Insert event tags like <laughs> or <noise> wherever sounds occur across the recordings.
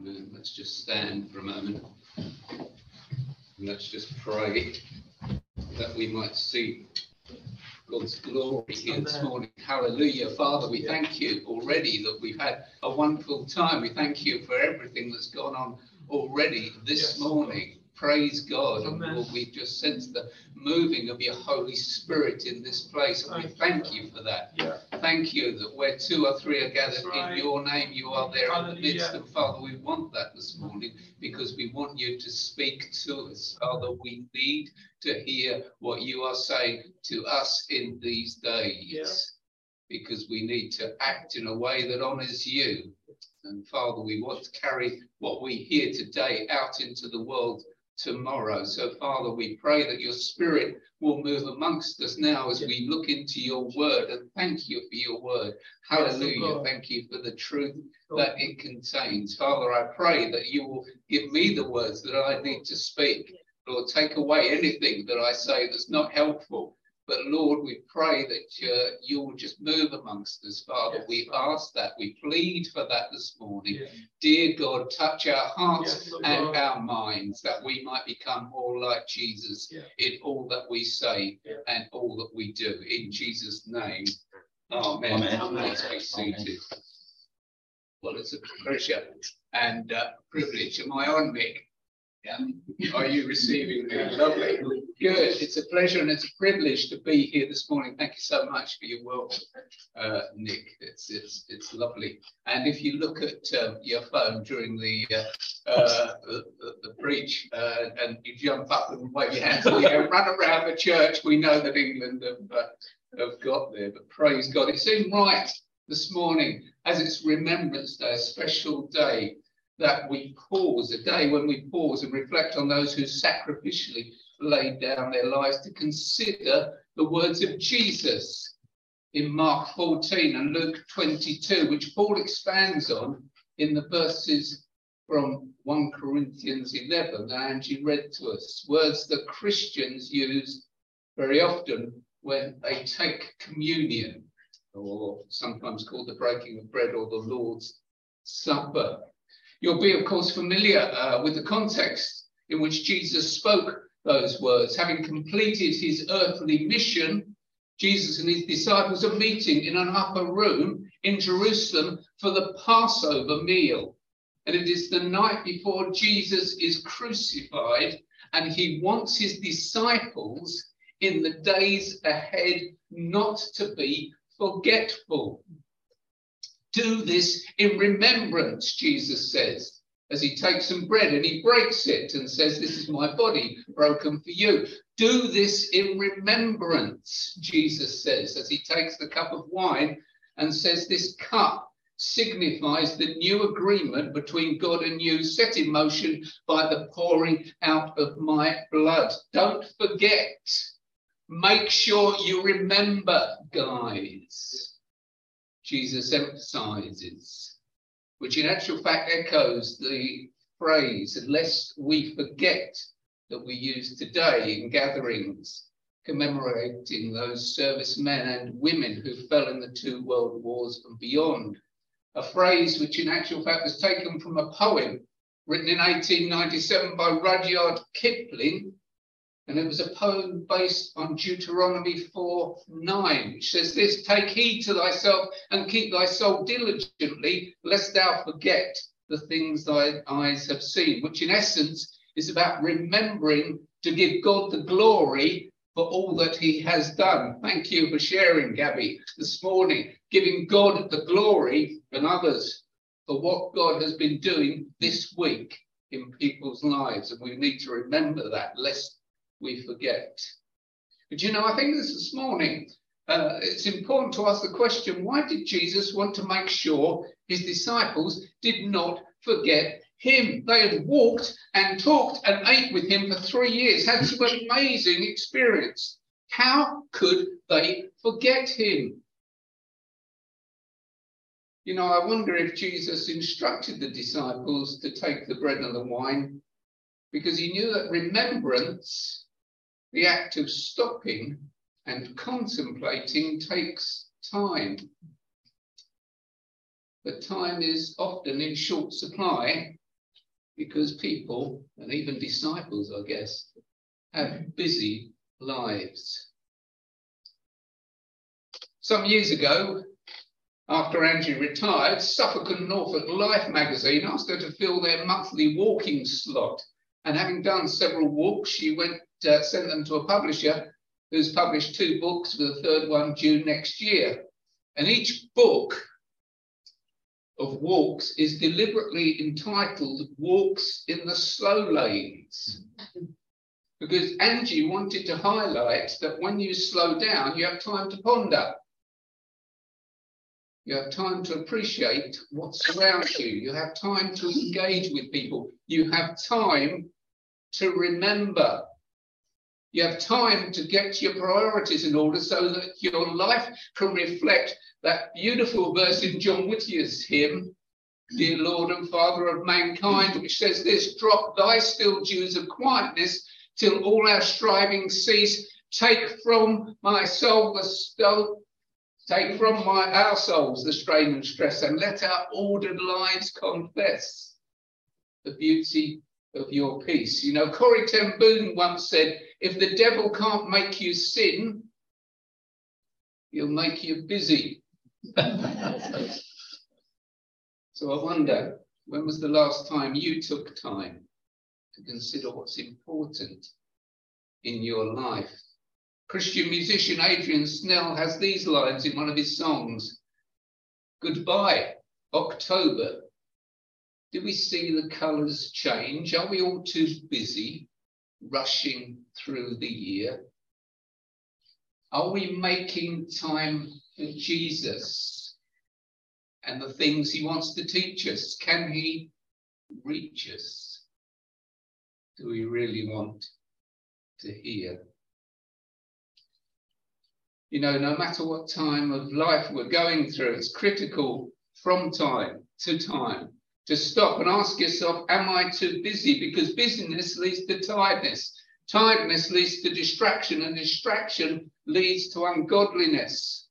Amen. Let's just stand for a moment. And let's just pray that we might see God's glory here this morning. Hallelujah. Father, we thank you already that we've had a wonderful time. We thank you for everything that's gone on already this yes. morning. Praise God. And Lord, we just sense the moving of your Holy Spirit in this place. And we thank you for that. Yeah. Thank you that where two or three are gathered right. in your name, you are there Hallelujah. in the midst. And Father, we want that this morning because we want you to speak to us. Father, we need to hear what you are saying to us in these days. Yeah. Because we need to act in a way that honors you. And Father, we want to carry what we hear today out into the world tomorrow. So, Father, we pray that your spirit will move amongst us now as we look into your word. And thank you for your word. Oh Hallelujah. Yes, thank you for the truth oh that it contains. Father, I pray that you will give me the words that I need to speak. Lord, take away anything that I say that's not helpful. But Lord, we pray that uh, you will just move amongst us, Father. Yes, we ask that. We plead for that this morning. Yes. Dear God, touch our hearts yes, and God. our minds that we might become more like Jesus in all that we say and all that we do. In Jesus' name. Amen. Amen. Let's be seated. Well, it's a pleasure and uh, privilege. Am I on, Mick? Yeah. Are you receiving me? Lovely. Good. It's a pleasure and it's a privilege to be here this morning. Thank you so much for your welcome, uh, Nick. It's it's it's lovely. And if you look at um, your phone during the uh, uh, the, the, preach uh, and you jump up and wave your hands, you know, run around the church, we know that England have uh, have got there. But praise God, it seemed right this morning as it's Remembrance Day, a special day that we pause, a day when we pause and reflect on those who sacrificially laid down their lives to consider the words of Jesus in Mark 14 and Luke 22, which Paul expands on in the verses from 1 Corinthians 11 that Angie read to us, words that Christians use very often when they take communion, or sometimes called the breaking of bread or the Lord's Supper. You'll be, of course, familiar uh, with the context in which Jesus spoke those words. Having completed his earthly mission, Jesus and his disciples are meeting in an upper room in Jerusalem for the Passover meal. And it is the night before Jesus is crucified, and he wants his disciples in the days ahead not to be forgetful. Do this in remembrance, Jesus says, as he takes some bread and he breaks it and says, This is my body broken for you. Do this in remembrance, Jesus says, as he takes the cup of wine and says, This cup signifies the new agreement between God and you set in motion by the pouring out of my blood. Don't forget. Make sure you remember, guys. Jesus emphasizes, which in actual fact echoes the phrase, lest we forget that we use today in gatherings commemorating those servicemen and women who fell in the two world wars and beyond. A phrase which in actual fact was taken from a poem written in 1897 by Rudyard Kipling and it was a poem based on Deuteronomy 4 9, which says this Take heed to thyself and keep thy soul diligently, lest thou forget the things thy eyes have seen, which in essence is about remembering to give God the glory for all that he has done. Thank you for sharing, Gabby, this morning, giving God the glory and others for what God has been doing this week in people's lives. And we need to remember that, lest we forget. But you know, I think this this morning, uh, it's important to ask the question why did Jesus want to make sure his disciples did not forget him? They had walked and talked and ate with him for three years, had some amazing experience. How could they forget him? You know, I wonder if Jesus instructed the disciples to take the bread and the wine because he knew that remembrance the act of stopping and contemplating takes time. But time is often in short supply because people, and even disciples, I guess, have busy lives. Some years ago, after Angie retired, Suffolk and Norfolk Life magazine asked her to fill their monthly walking slot. And having done several walks, she went uh, sent them to a publisher who's published two books, with a third one due next year. And each book of walks is deliberately entitled Walks in the Slow Lanes. Because Angie wanted to highlight that when you slow down, you have time to ponder. You have time to appreciate what's around you. You have time to engage with people. You have time to remember. You have time to get your priorities in order so that your life can reflect that beautiful verse in John Whittier's hymn, Dear Lord and Father of mankind, which says this drop thy still dews of quietness till all our striving cease. Take from my soul the stone, Take from my, our souls the strain and stress, and let our ordered lives confess the beauty of your peace. You know, Corrie ten Boom once said, if the devil can't make you sin, he'll make you busy. <laughs> so I wonder, when was the last time you took time to consider what's important in your life? Christian musician Adrian Snell has these lines in one of his songs Goodbye, October. Do we see the colours change? Are we all too busy rushing through the year? Are we making time for Jesus and the things he wants to teach us? Can he reach us? Do we really want to hear? you know, no matter what time of life we're going through, it's critical from time to time to stop and ask yourself, am I too busy? Because busyness leads to tiredness. Tiredness leads to distraction, and distraction leads to ungodliness.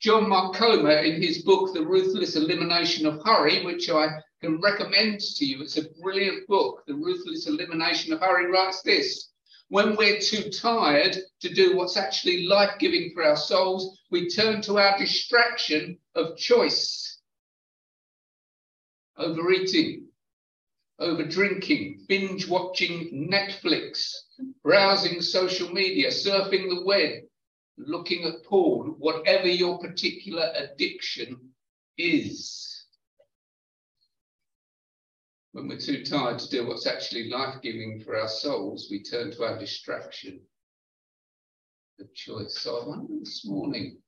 John Mark Comer, in his book, The Ruthless Elimination of Hurry, which I can recommend to you, it's a brilliant book, The Ruthless Elimination of Hurry, writes this when we're too tired to do what's actually life giving for our souls, we turn to our distraction of choice. Overeating, over drinking, binge watching Netflix, browsing social media, surfing the web, looking at porn, whatever your particular addiction is. When we're too tired to do what's actually life giving for our souls, we turn to our distraction of choice. So I wonder this morning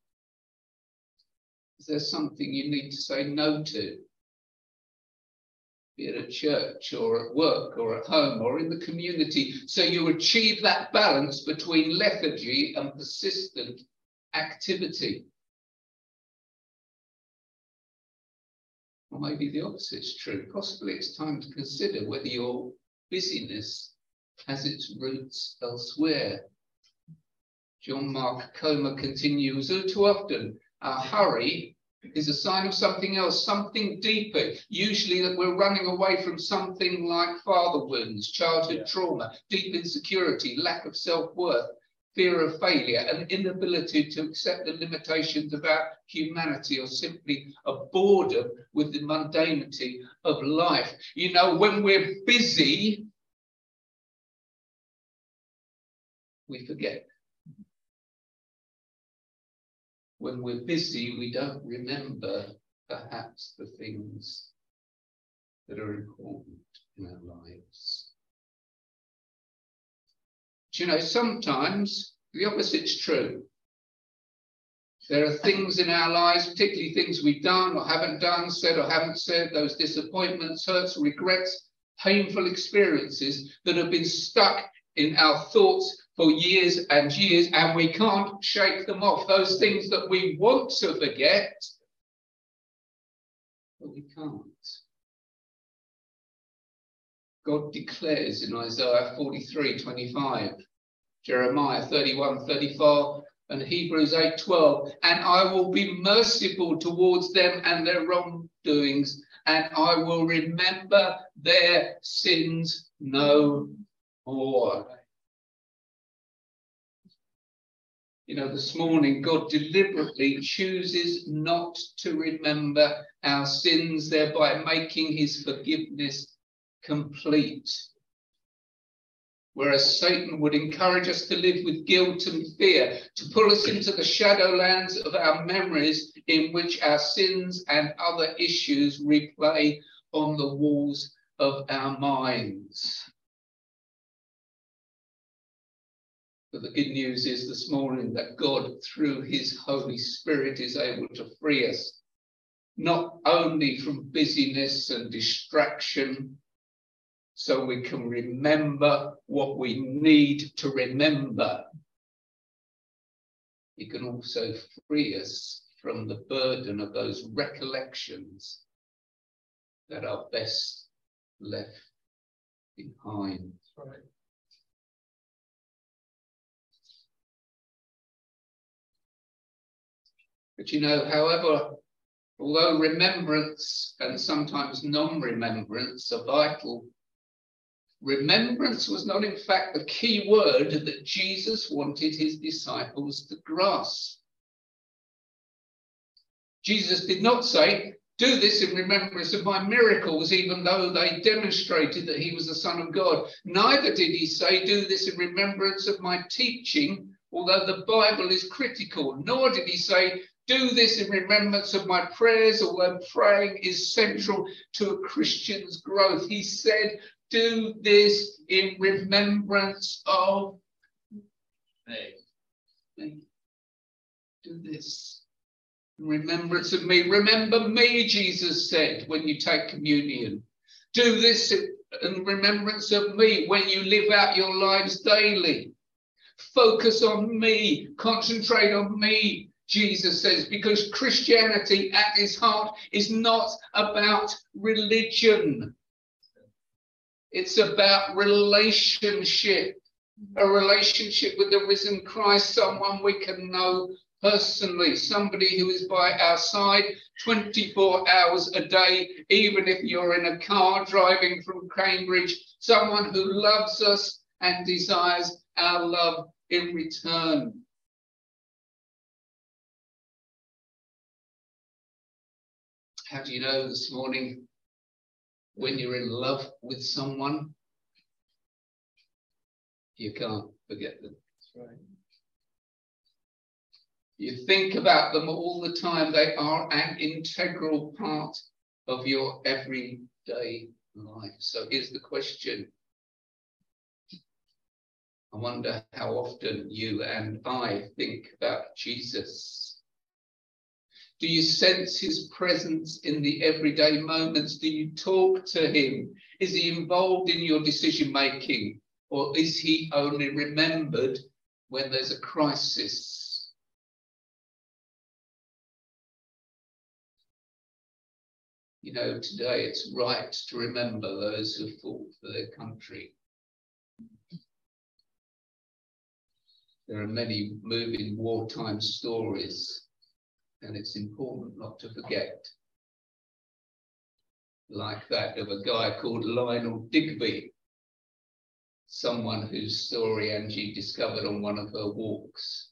is there something you need to say no to? Be it at church or at work or at home or in the community, so you achieve that balance between lethargy and persistent activity. Or maybe the opposite is true. Possibly it's time to consider whether your busyness has its roots elsewhere. John Mark Comer continues, oh, too often our hurry is a sign of something else, something deeper, usually that we're running away from something like father wounds, childhood yeah. trauma, deep insecurity, lack of self-worth, fear of failure, an inability to accept the limitations of our humanity, or simply a boredom with the mundanity of life. You know, when we're busy, we forget. When we're busy, we don't remember perhaps the things that are important in our lives you know, sometimes the opposite's true. There are things in our lives, particularly things we've done or haven't done, said or haven't said, those disappointments, hurts, regrets, painful experiences that have been stuck in our thoughts for years and years, and we can't shake them off. Those things that we want to forget, but we can't. God declares in Isaiah 43 25, Jeremiah 31 34, And Hebrews 8:12, and I will be merciful towards them and their wrongdoings, and I will remember their sins no more. You know, this morning, God deliberately chooses not to remember our sins, thereby making his forgiveness complete. Whereas Satan would encourage us to live with guilt and fear, to pull us into the shadowlands of our memories in which our sins and other issues replay on the walls of our minds. But the good news is this morning that God, through his Holy Spirit, is able to free us not only from busyness and distraction, so we can remember what we need to remember. He can also free us from the burden of those recollections that are best left behind. Right. But you know, however, although remembrance and sometimes non remembrance are vital, remembrance was not, in fact, the key word that Jesus wanted his disciples to grasp. Jesus did not say, Do this in remembrance of my miracles, even though they demonstrated that he was the Son of God. Neither did he say, Do this in remembrance of my teaching, although the Bible is critical. Nor did he say, do this in remembrance of my prayers, although praying is central to a Christian's growth. He said, Do this in remembrance of me. Do this in remembrance of me. Remember me, Jesus said, when you take communion. Do this in remembrance of me when you live out your lives daily. Focus on me, concentrate on me, Jesus says, because Christianity at its heart is not about religion. It's about relationship, a relationship with the risen Christ, someone we can know personally, somebody who is by our side 24 hours a day, even if you're in a car driving from Cambridge, someone who loves us and desires our love in return. How do you know this morning when you're in love with someone? You can't forget them. Right. You think about them all the time. They are an integral part of your everyday life. So here's the question. I wonder how often you and I think about Jesus. Do you sense his presence in the everyday moments? Do you talk to him? Is he involved in your decision making? Or is he only remembered when there's a crisis? You know, today it's right to remember those who fought for their country. There are many moving wartime stories and it's important not to forget. Like that of a guy called Lionel Digby, someone whose story Angie discovered on one of her walks.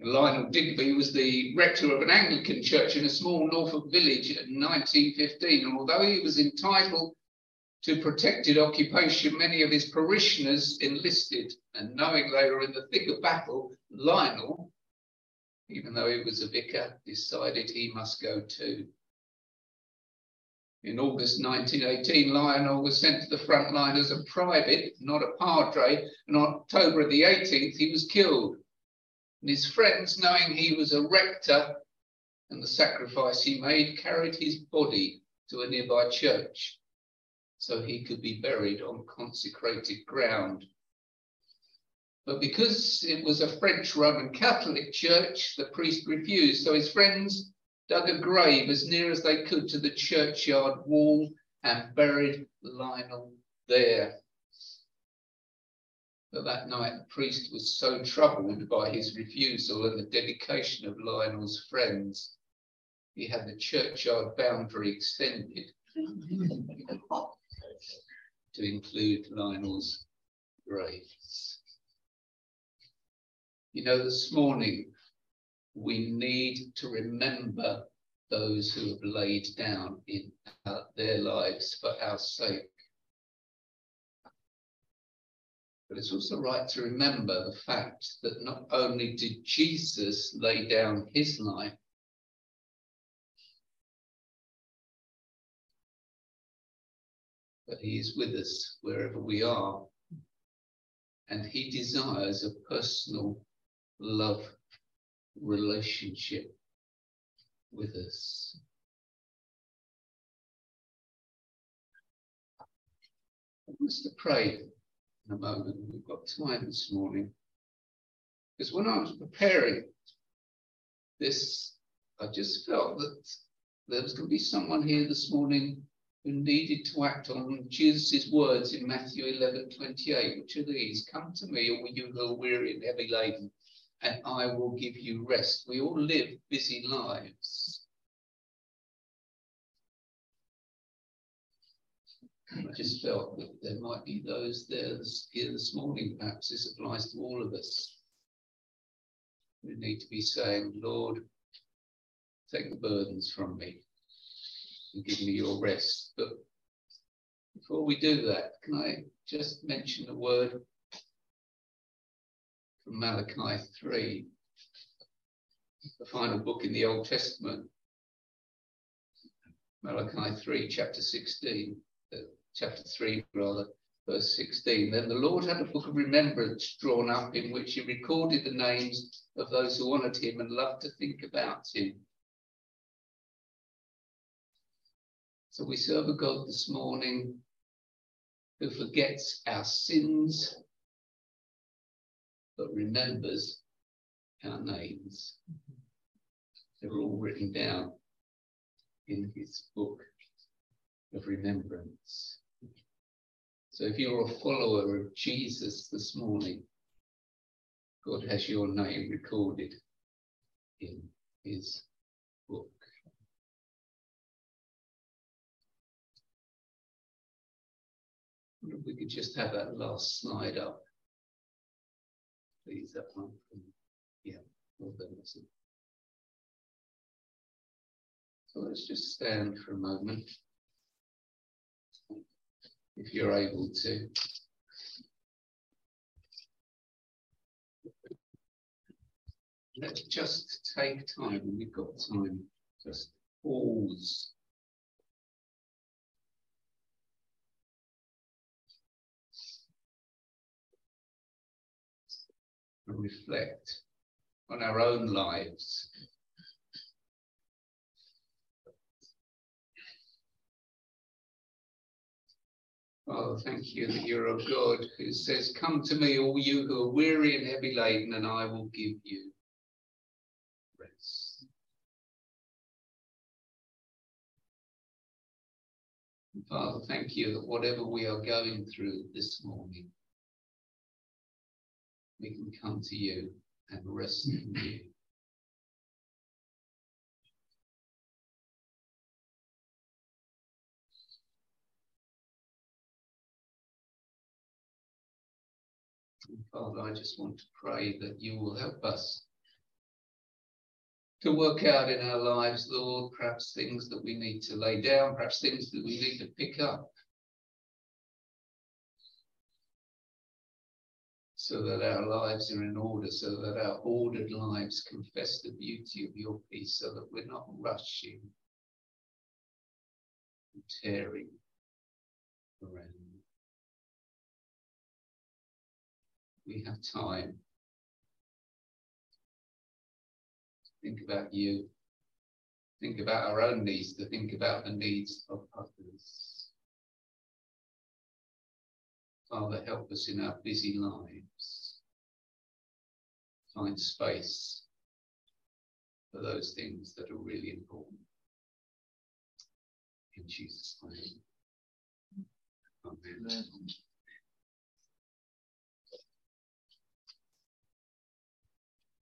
Lionel Digby was the rector of an Anglican church in a small Norfolk village in 1915, and although he was entitled to protected occupation, many of his parishioners enlisted, and knowing they were in the thick of battle, Lionel even though he was a vicar, decided he must go too. In August 1918, Lionel was sent to the front line as a private, not a padre, and on October the 18th, he was killed. And his friends, knowing he was a rector and the sacrifice he made, carried his body to a nearby church so he could be buried on consecrated ground. But because it was a French Roman Catholic church, the priest refused. So his friends dug a grave as near as they could to the churchyard wall and buried Lionel there. But that night, the priest was so troubled by his refusal and the dedication of Lionel's friends, he had the churchyard boundary extended <laughs> to include Lionel's graves. You know, this morning we need to remember those who have laid down in their lives for our sake. But it's also right to remember the fact that not only did Jesus lay down his life, but he is with us wherever we are. And he desires a personal love relationship with us. I want us to pray in a moment. We've got time this morning. Because when I was preparing this, I just felt that there was going to be someone here this morning who needed to act on Jesus' words in Matthew 11 28, which are these Come to me, all you who are weary and heavy laden, and I will give you rest. We all live busy lives. I just felt that there might be those there here this morning, perhaps this applies to all of us. We need to be saying, Lord, take the burdens from me and give me your rest. But before we do that, can I just mention a word from Malachi 3, the final book in the Old Testament. Malachi 3, chapter 16, uh, chapter 3, rather, verse 16. Then the Lord had a book of remembrance drawn up in which he recorded the names of those who honoured him and loved to think about him. So we serve a God this morning who forgets our sins but remembers our names. They're all written down in his book of remembrance. So if you're a follower of Jesus this morning, God has your name recorded in his book. If we could just have that last slide up one from, yeah, well done. So let's just stand for a moment, if you're able to. Let's just take time, we've got time, just pause reflect on our own lives. Oh, thank you that you're a God who says, Come to me, all you who are weary and heavy laden, and I will give you rest. Father, thank you that whatever we are going through this morning, we can come to you and rest in mm-hmm. you. Father, I just want to pray that you will help us to work out in our lives, Lord, perhaps things that we need to lay down, perhaps things that we need to pick up. So that our lives are in order, so that our ordered lives confess the beauty of your peace, so that we're not rushing and tearing around. We have time to think about you, think about our own needs, to think about the needs of others. Father, help us in our busy lives. Find space for those things that are really important. In Jesus' name. Amen. Amen.